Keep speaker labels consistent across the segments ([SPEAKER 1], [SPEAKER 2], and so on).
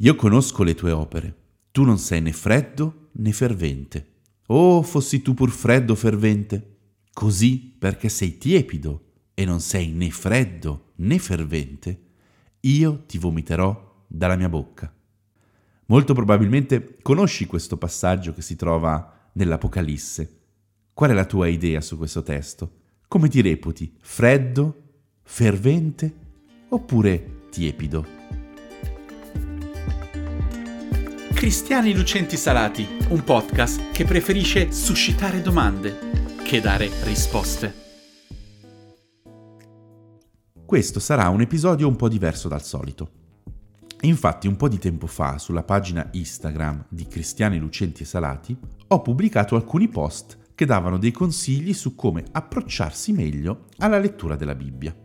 [SPEAKER 1] Io conosco le tue opere, tu non sei né freddo né fervente. Oh, fossi tu pur freddo fervente. Così, perché sei tiepido e non sei né freddo né fervente, io ti vomiterò dalla mia bocca. Molto probabilmente conosci questo passaggio che si trova nell'Apocalisse. Qual è la tua idea su questo testo? Come ti reputi? Freddo? Fervente? Oppure tiepido?
[SPEAKER 2] Cristiani Lucenti Salati, un podcast che preferisce suscitare domande che dare risposte.
[SPEAKER 1] Questo sarà un episodio un po' diverso dal solito. Infatti un po' di tempo fa sulla pagina Instagram di Cristiani Lucenti Salati ho pubblicato alcuni post che davano dei consigli su come approcciarsi meglio alla lettura della Bibbia.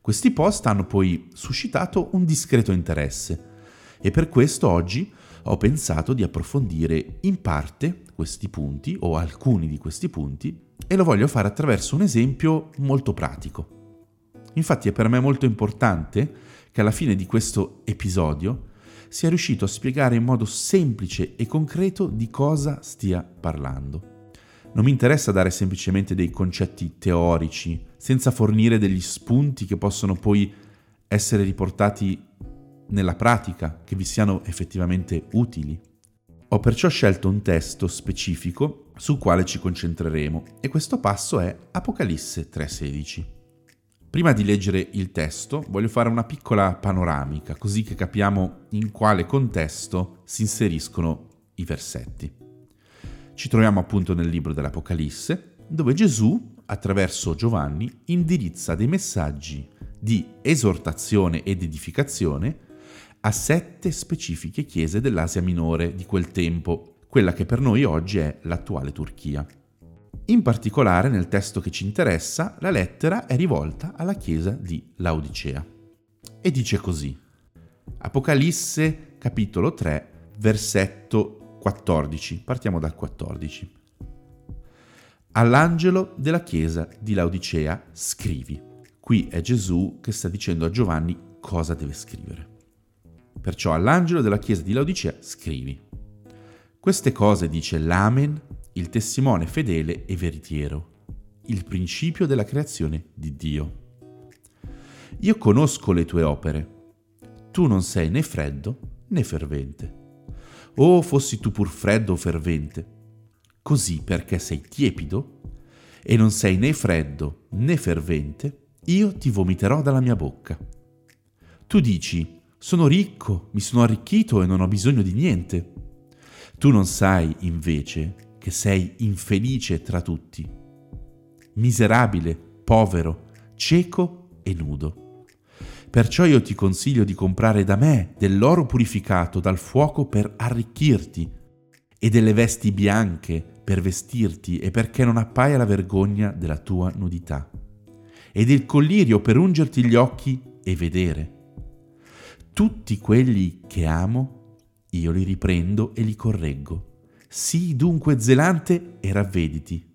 [SPEAKER 1] Questi post hanno poi suscitato un discreto interesse e per questo oggi ho pensato di approfondire in parte questi punti o alcuni di questi punti e lo voglio fare attraverso un esempio molto pratico. Infatti è per me molto importante che alla fine di questo episodio sia riuscito a spiegare in modo semplice e concreto di cosa stia parlando. Non mi interessa dare semplicemente dei concetti teorici, senza fornire degli spunti che possono poi essere riportati nella pratica che vi siano effettivamente utili. Ho perciò scelto un testo specifico sul quale ci concentreremo e questo passo è Apocalisse 3:16. Prima di leggere il testo voglio fare una piccola panoramica così che capiamo in quale contesto si inseriscono i versetti. Ci troviamo appunto nel libro dell'Apocalisse dove Gesù, attraverso Giovanni, indirizza dei messaggi di esortazione ed edificazione a sette specifiche chiese dell'Asia minore di quel tempo, quella che per noi oggi è l'attuale Turchia. In particolare nel testo che ci interessa, la lettera è rivolta alla chiesa di Laodicea. E dice così. Apocalisse capitolo 3, versetto 14. Partiamo dal 14. All'angelo della chiesa di Laodicea scrivi. Qui è Gesù che sta dicendo a Giovanni cosa deve scrivere. Perciò all'angelo della chiesa di Laodicea scrivi. Queste cose dice l'Amen, il testimone fedele e veritiero, il principio della creazione di Dio. Io conosco le tue opere. Tu non sei né freddo né fervente. Oh, fossi tu pur freddo o fervente. Così perché sei tiepido e non sei né freddo né fervente, io ti vomiterò dalla mia bocca. Tu dici, sono ricco, mi sono arricchito e non ho bisogno di niente. Tu non sai, invece, che sei infelice tra tutti, miserabile, povero, cieco e nudo. Perciò io ti consiglio di comprare da me dell'oro purificato dal fuoco per arricchirti e delle vesti bianche per vestirti e perché non appaia la vergogna della tua nudità, e del collirio per ungerti gli occhi e vedere tutti quelli che amo, io li riprendo e li correggo. Sii dunque zelante e ravvediti.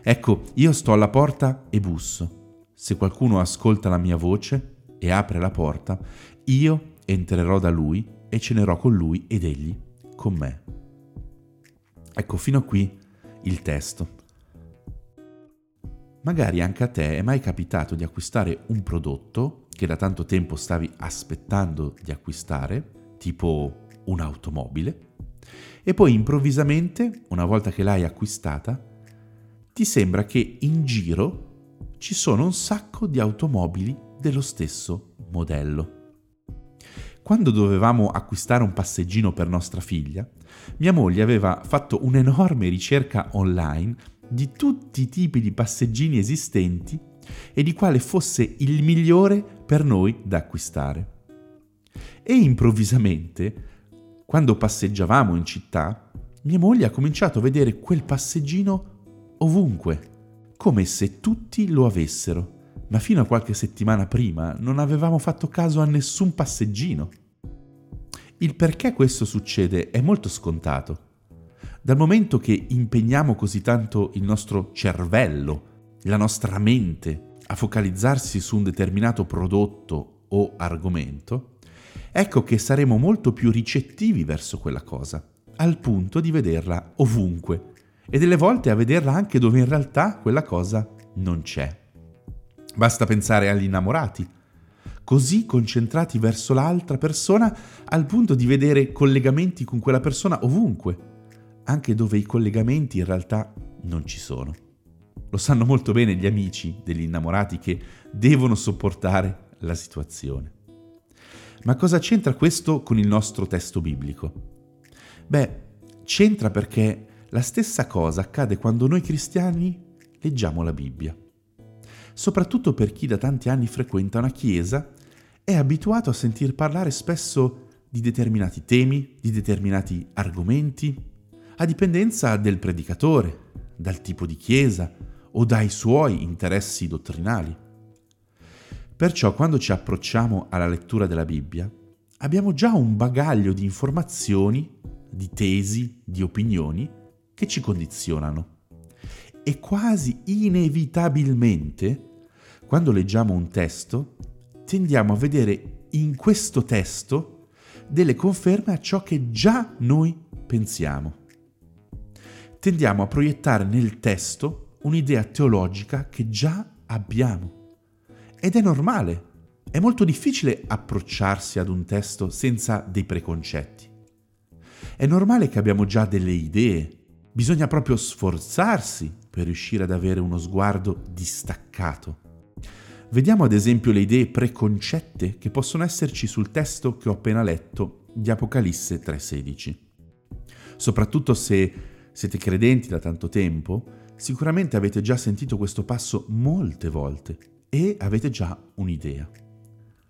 [SPEAKER 1] Ecco, io sto alla porta e busso. Se qualcuno ascolta la mia voce e apre la porta, io entrerò da lui e cenerò con lui ed egli con me. Ecco, fino a qui il testo. Magari anche a te è mai capitato di acquistare un prodotto che da tanto tempo stavi aspettando di acquistare, tipo un'automobile, e poi improvvisamente, una volta che l'hai acquistata, ti sembra che in giro ci sono un sacco di automobili dello stesso modello. Quando dovevamo acquistare un passeggino per nostra figlia, mia moglie aveva fatto un'enorme ricerca online di tutti i tipi di passeggini esistenti e di quale fosse il migliore per noi da acquistare. E improvvisamente, quando passeggiavamo in città, mia moglie ha cominciato a vedere quel passeggino ovunque, come se tutti lo avessero, ma fino a qualche settimana prima non avevamo fatto caso a nessun passeggino. Il perché questo succede è molto scontato. Dal momento che impegniamo così tanto il nostro cervello la nostra mente a focalizzarsi su un determinato prodotto o argomento, ecco che saremo molto più ricettivi verso quella cosa, al punto di vederla ovunque e delle volte a vederla anche dove in realtà quella cosa non c'è. Basta pensare agli innamorati, così concentrati verso l'altra persona al punto di vedere collegamenti con quella persona ovunque, anche dove i collegamenti in realtà non ci sono. Lo sanno molto bene gli amici degli innamorati che devono sopportare la situazione. Ma cosa c'entra questo con il nostro testo biblico? Beh, c'entra perché la stessa cosa accade quando noi cristiani leggiamo la Bibbia. Soprattutto per chi da tanti anni frequenta una chiesa è abituato a sentir parlare spesso di determinati temi, di determinati argomenti, a dipendenza del predicatore, dal tipo di chiesa o dai suoi interessi dottrinali. Perciò quando ci approcciamo alla lettura della Bibbia, abbiamo già un bagaglio di informazioni, di tesi, di opinioni che ci condizionano. E quasi inevitabilmente, quando leggiamo un testo, tendiamo a vedere in questo testo delle conferme a ciò che già noi pensiamo. Tendiamo a proiettare nel testo un'idea teologica che già abbiamo. Ed è normale, è molto difficile approcciarsi ad un testo senza dei preconcetti. È normale che abbiamo già delle idee, bisogna proprio sforzarsi per riuscire ad avere uno sguardo distaccato. Vediamo ad esempio le idee preconcette che possono esserci sul testo che ho appena letto di Apocalisse 3:16. Soprattutto se siete credenti da tanto tempo, sicuramente avete già sentito questo passo molte volte e avete già un'idea.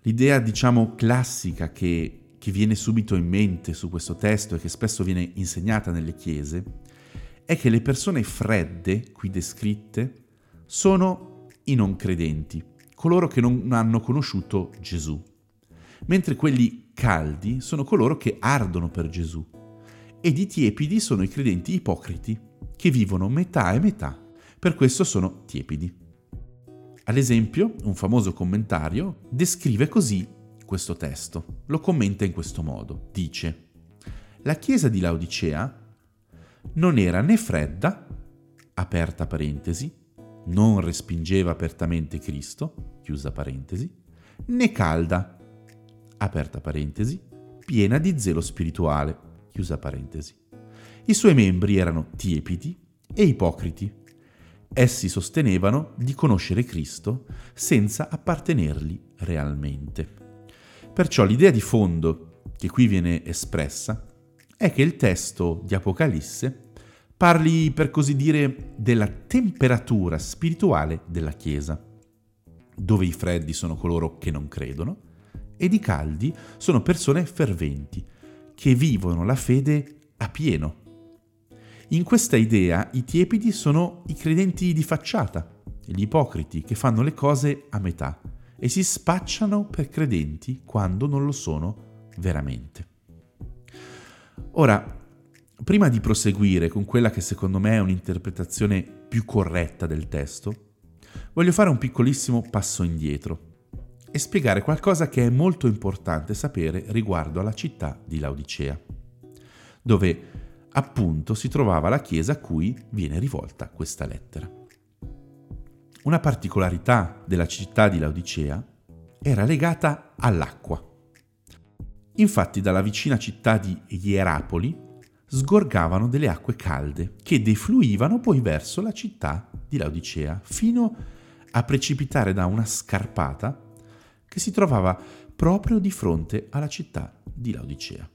[SPEAKER 1] L'idea, diciamo, classica che, che viene subito in mente su questo testo e che spesso viene insegnata nelle chiese è che le persone fredde, qui descritte, sono i non credenti, coloro che non hanno conosciuto Gesù, mentre quelli caldi sono coloro che ardono per Gesù, ed i tiepidi sono i credenti ipocriti, che vivono metà e metà, per questo sono tiepidi. Ad esempio, un famoso commentario descrive così questo testo. Lo commenta in questo modo. Dice, la chiesa di Laodicea non era né fredda, aperta parentesi, non respingeva apertamente Cristo, chiusa parentesi, né calda, aperta parentesi, piena di zelo spirituale, chiusa parentesi. I suoi membri erano tiepidi e ipocriti, Essi sostenevano di conoscere Cristo senza appartenergli realmente. Perciò l'idea di fondo che qui viene espressa è che il testo di Apocalisse parli, per così dire, della temperatura spirituale della Chiesa, dove i freddi sono coloro che non credono ed i caldi sono persone ferventi, che vivono la fede a pieno in questa idea i tiepidi sono i credenti di facciata, gli ipocriti che fanno le cose a metà e si spacciano per credenti quando non lo sono veramente. Ora, prima di proseguire con quella che secondo me è un'interpretazione più corretta del testo, voglio fare un piccolissimo passo indietro e spiegare qualcosa che è molto importante sapere riguardo alla città di Laodicea, dove appunto si trovava la chiesa a cui viene rivolta questa lettera. Una particolarità della città di Laodicea era legata all'acqua. Infatti dalla vicina città di Ierapoli sgorgavano delle acque calde che defluivano poi verso la città di Laodicea fino a precipitare da una scarpata che si trovava proprio di fronte alla città di Laodicea.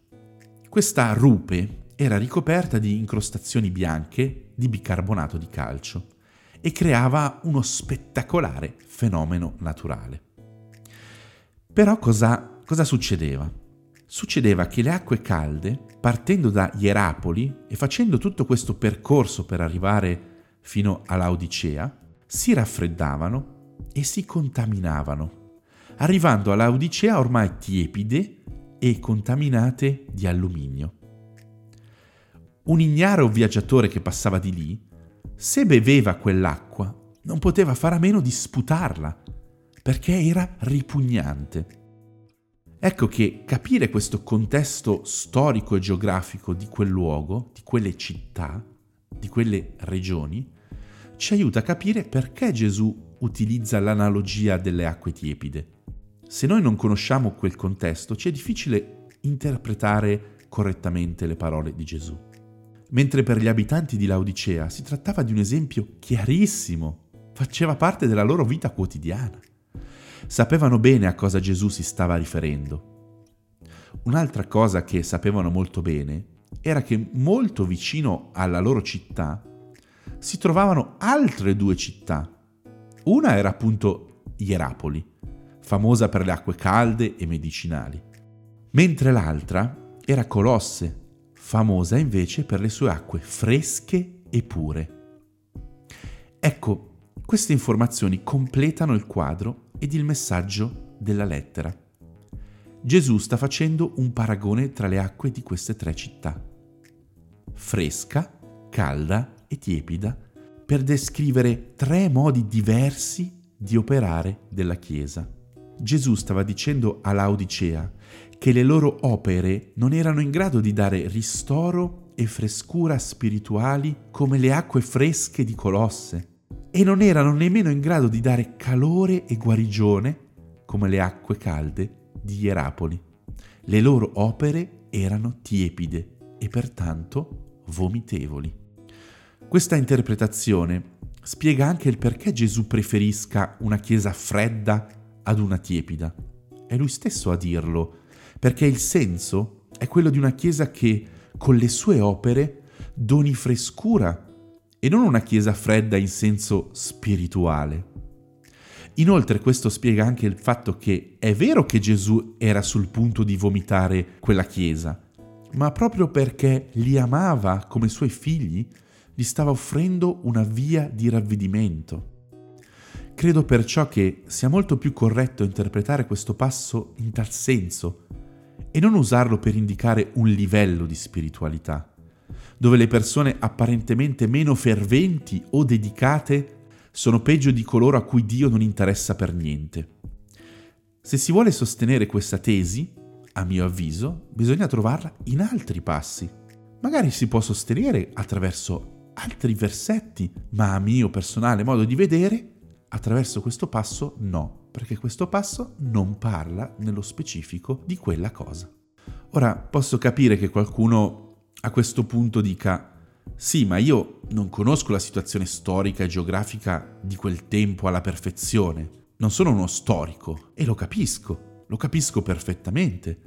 [SPEAKER 1] Questa rupe era ricoperta di incrostazioni bianche di bicarbonato di calcio e creava uno spettacolare fenomeno naturale. Però cosa, cosa succedeva? Succedeva che le acque calde, partendo da Ierapoli e facendo tutto questo percorso per arrivare fino all'Audicea, si raffreddavano e si contaminavano, arrivando all'Audicea ormai tiepide e contaminate di alluminio un ignaro viaggiatore che passava di lì, se beveva quell'acqua, non poteva fare a meno di sputarla, perché era ripugnante. Ecco che capire questo contesto storico e geografico di quel luogo, di quelle città, di quelle regioni, ci aiuta a capire perché Gesù utilizza l'analogia delle acque tiepide. Se noi non conosciamo quel contesto, ci è difficile interpretare correttamente le parole di Gesù. Mentre per gli abitanti di Laodicea si trattava di un esempio chiarissimo, faceva parte della loro vita quotidiana sapevano bene a cosa Gesù si stava riferendo. Un'altra cosa che sapevano molto bene era che molto vicino alla loro città si trovavano altre due città. Una era appunto Ierapoli, famosa per le acque calde e medicinali, mentre l'altra era Colosse, famosa invece per le sue acque fresche e pure. Ecco, queste informazioni completano il quadro ed il messaggio della lettera. Gesù sta facendo un paragone tra le acque di queste tre città, fresca, calda e tiepida, per descrivere tre modi diversi di operare della Chiesa. Gesù stava dicendo a Laodicea che le loro opere non erano in grado di dare ristoro e frescura spirituali come le acque fresche di Colosse e non erano nemmeno in grado di dare calore e guarigione come le acque calde di Ierapoli. Le loro opere erano tiepide e pertanto vomitevoli. Questa interpretazione spiega anche il perché Gesù preferisca una chiesa fredda ad una tiepida. È lui stesso a dirlo, perché il senso è quello di una chiesa che con le sue opere doni frescura e non una chiesa fredda in senso spirituale. Inoltre questo spiega anche il fatto che è vero che Gesù era sul punto di vomitare quella chiesa, ma proprio perché li amava come suoi figli, gli stava offrendo una via di ravvedimento. Credo perciò che sia molto più corretto interpretare questo passo in tal senso e non usarlo per indicare un livello di spiritualità dove le persone apparentemente meno ferventi o dedicate sono peggio di coloro a cui Dio non interessa per niente. Se si vuole sostenere questa tesi, a mio avviso, bisogna trovarla in altri passi. Magari si può sostenere attraverso altri versetti, ma a mio personale modo di vedere, attraverso questo passo no, perché questo passo non parla nello specifico di quella cosa. Ora posso capire che qualcuno a questo punto dica sì, ma io non conosco la situazione storica e geografica di quel tempo alla perfezione. Non sono uno storico e lo capisco, lo capisco perfettamente.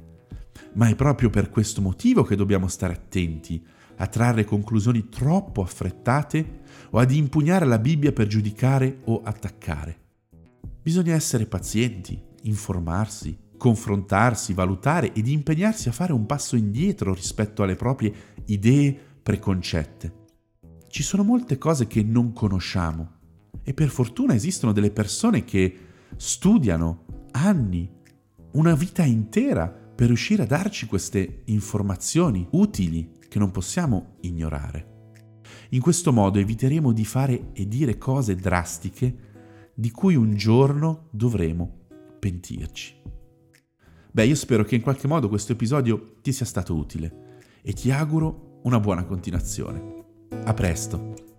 [SPEAKER 1] Ma è proprio per questo motivo che dobbiamo stare attenti a trarre conclusioni troppo affrettate o ad impugnare la Bibbia per giudicare o attaccare. Bisogna essere pazienti, informarsi, confrontarsi, valutare ed impegnarsi a fare un passo indietro rispetto alle proprie idee preconcette. Ci sono molte cose che non conosciamo e per fortuna esistono delle persone che studiano anni, una vita intera per riuscire a darci queste informazioni utili che non possiamo ignorare. In questo modo eviteremo di fare e dire cose drastiche di cui un giorno dovremo pentirci. Beh, io spero che in qualche modo questo episodio ti sia stato utile e ti auguro una buona continuazione. A presto!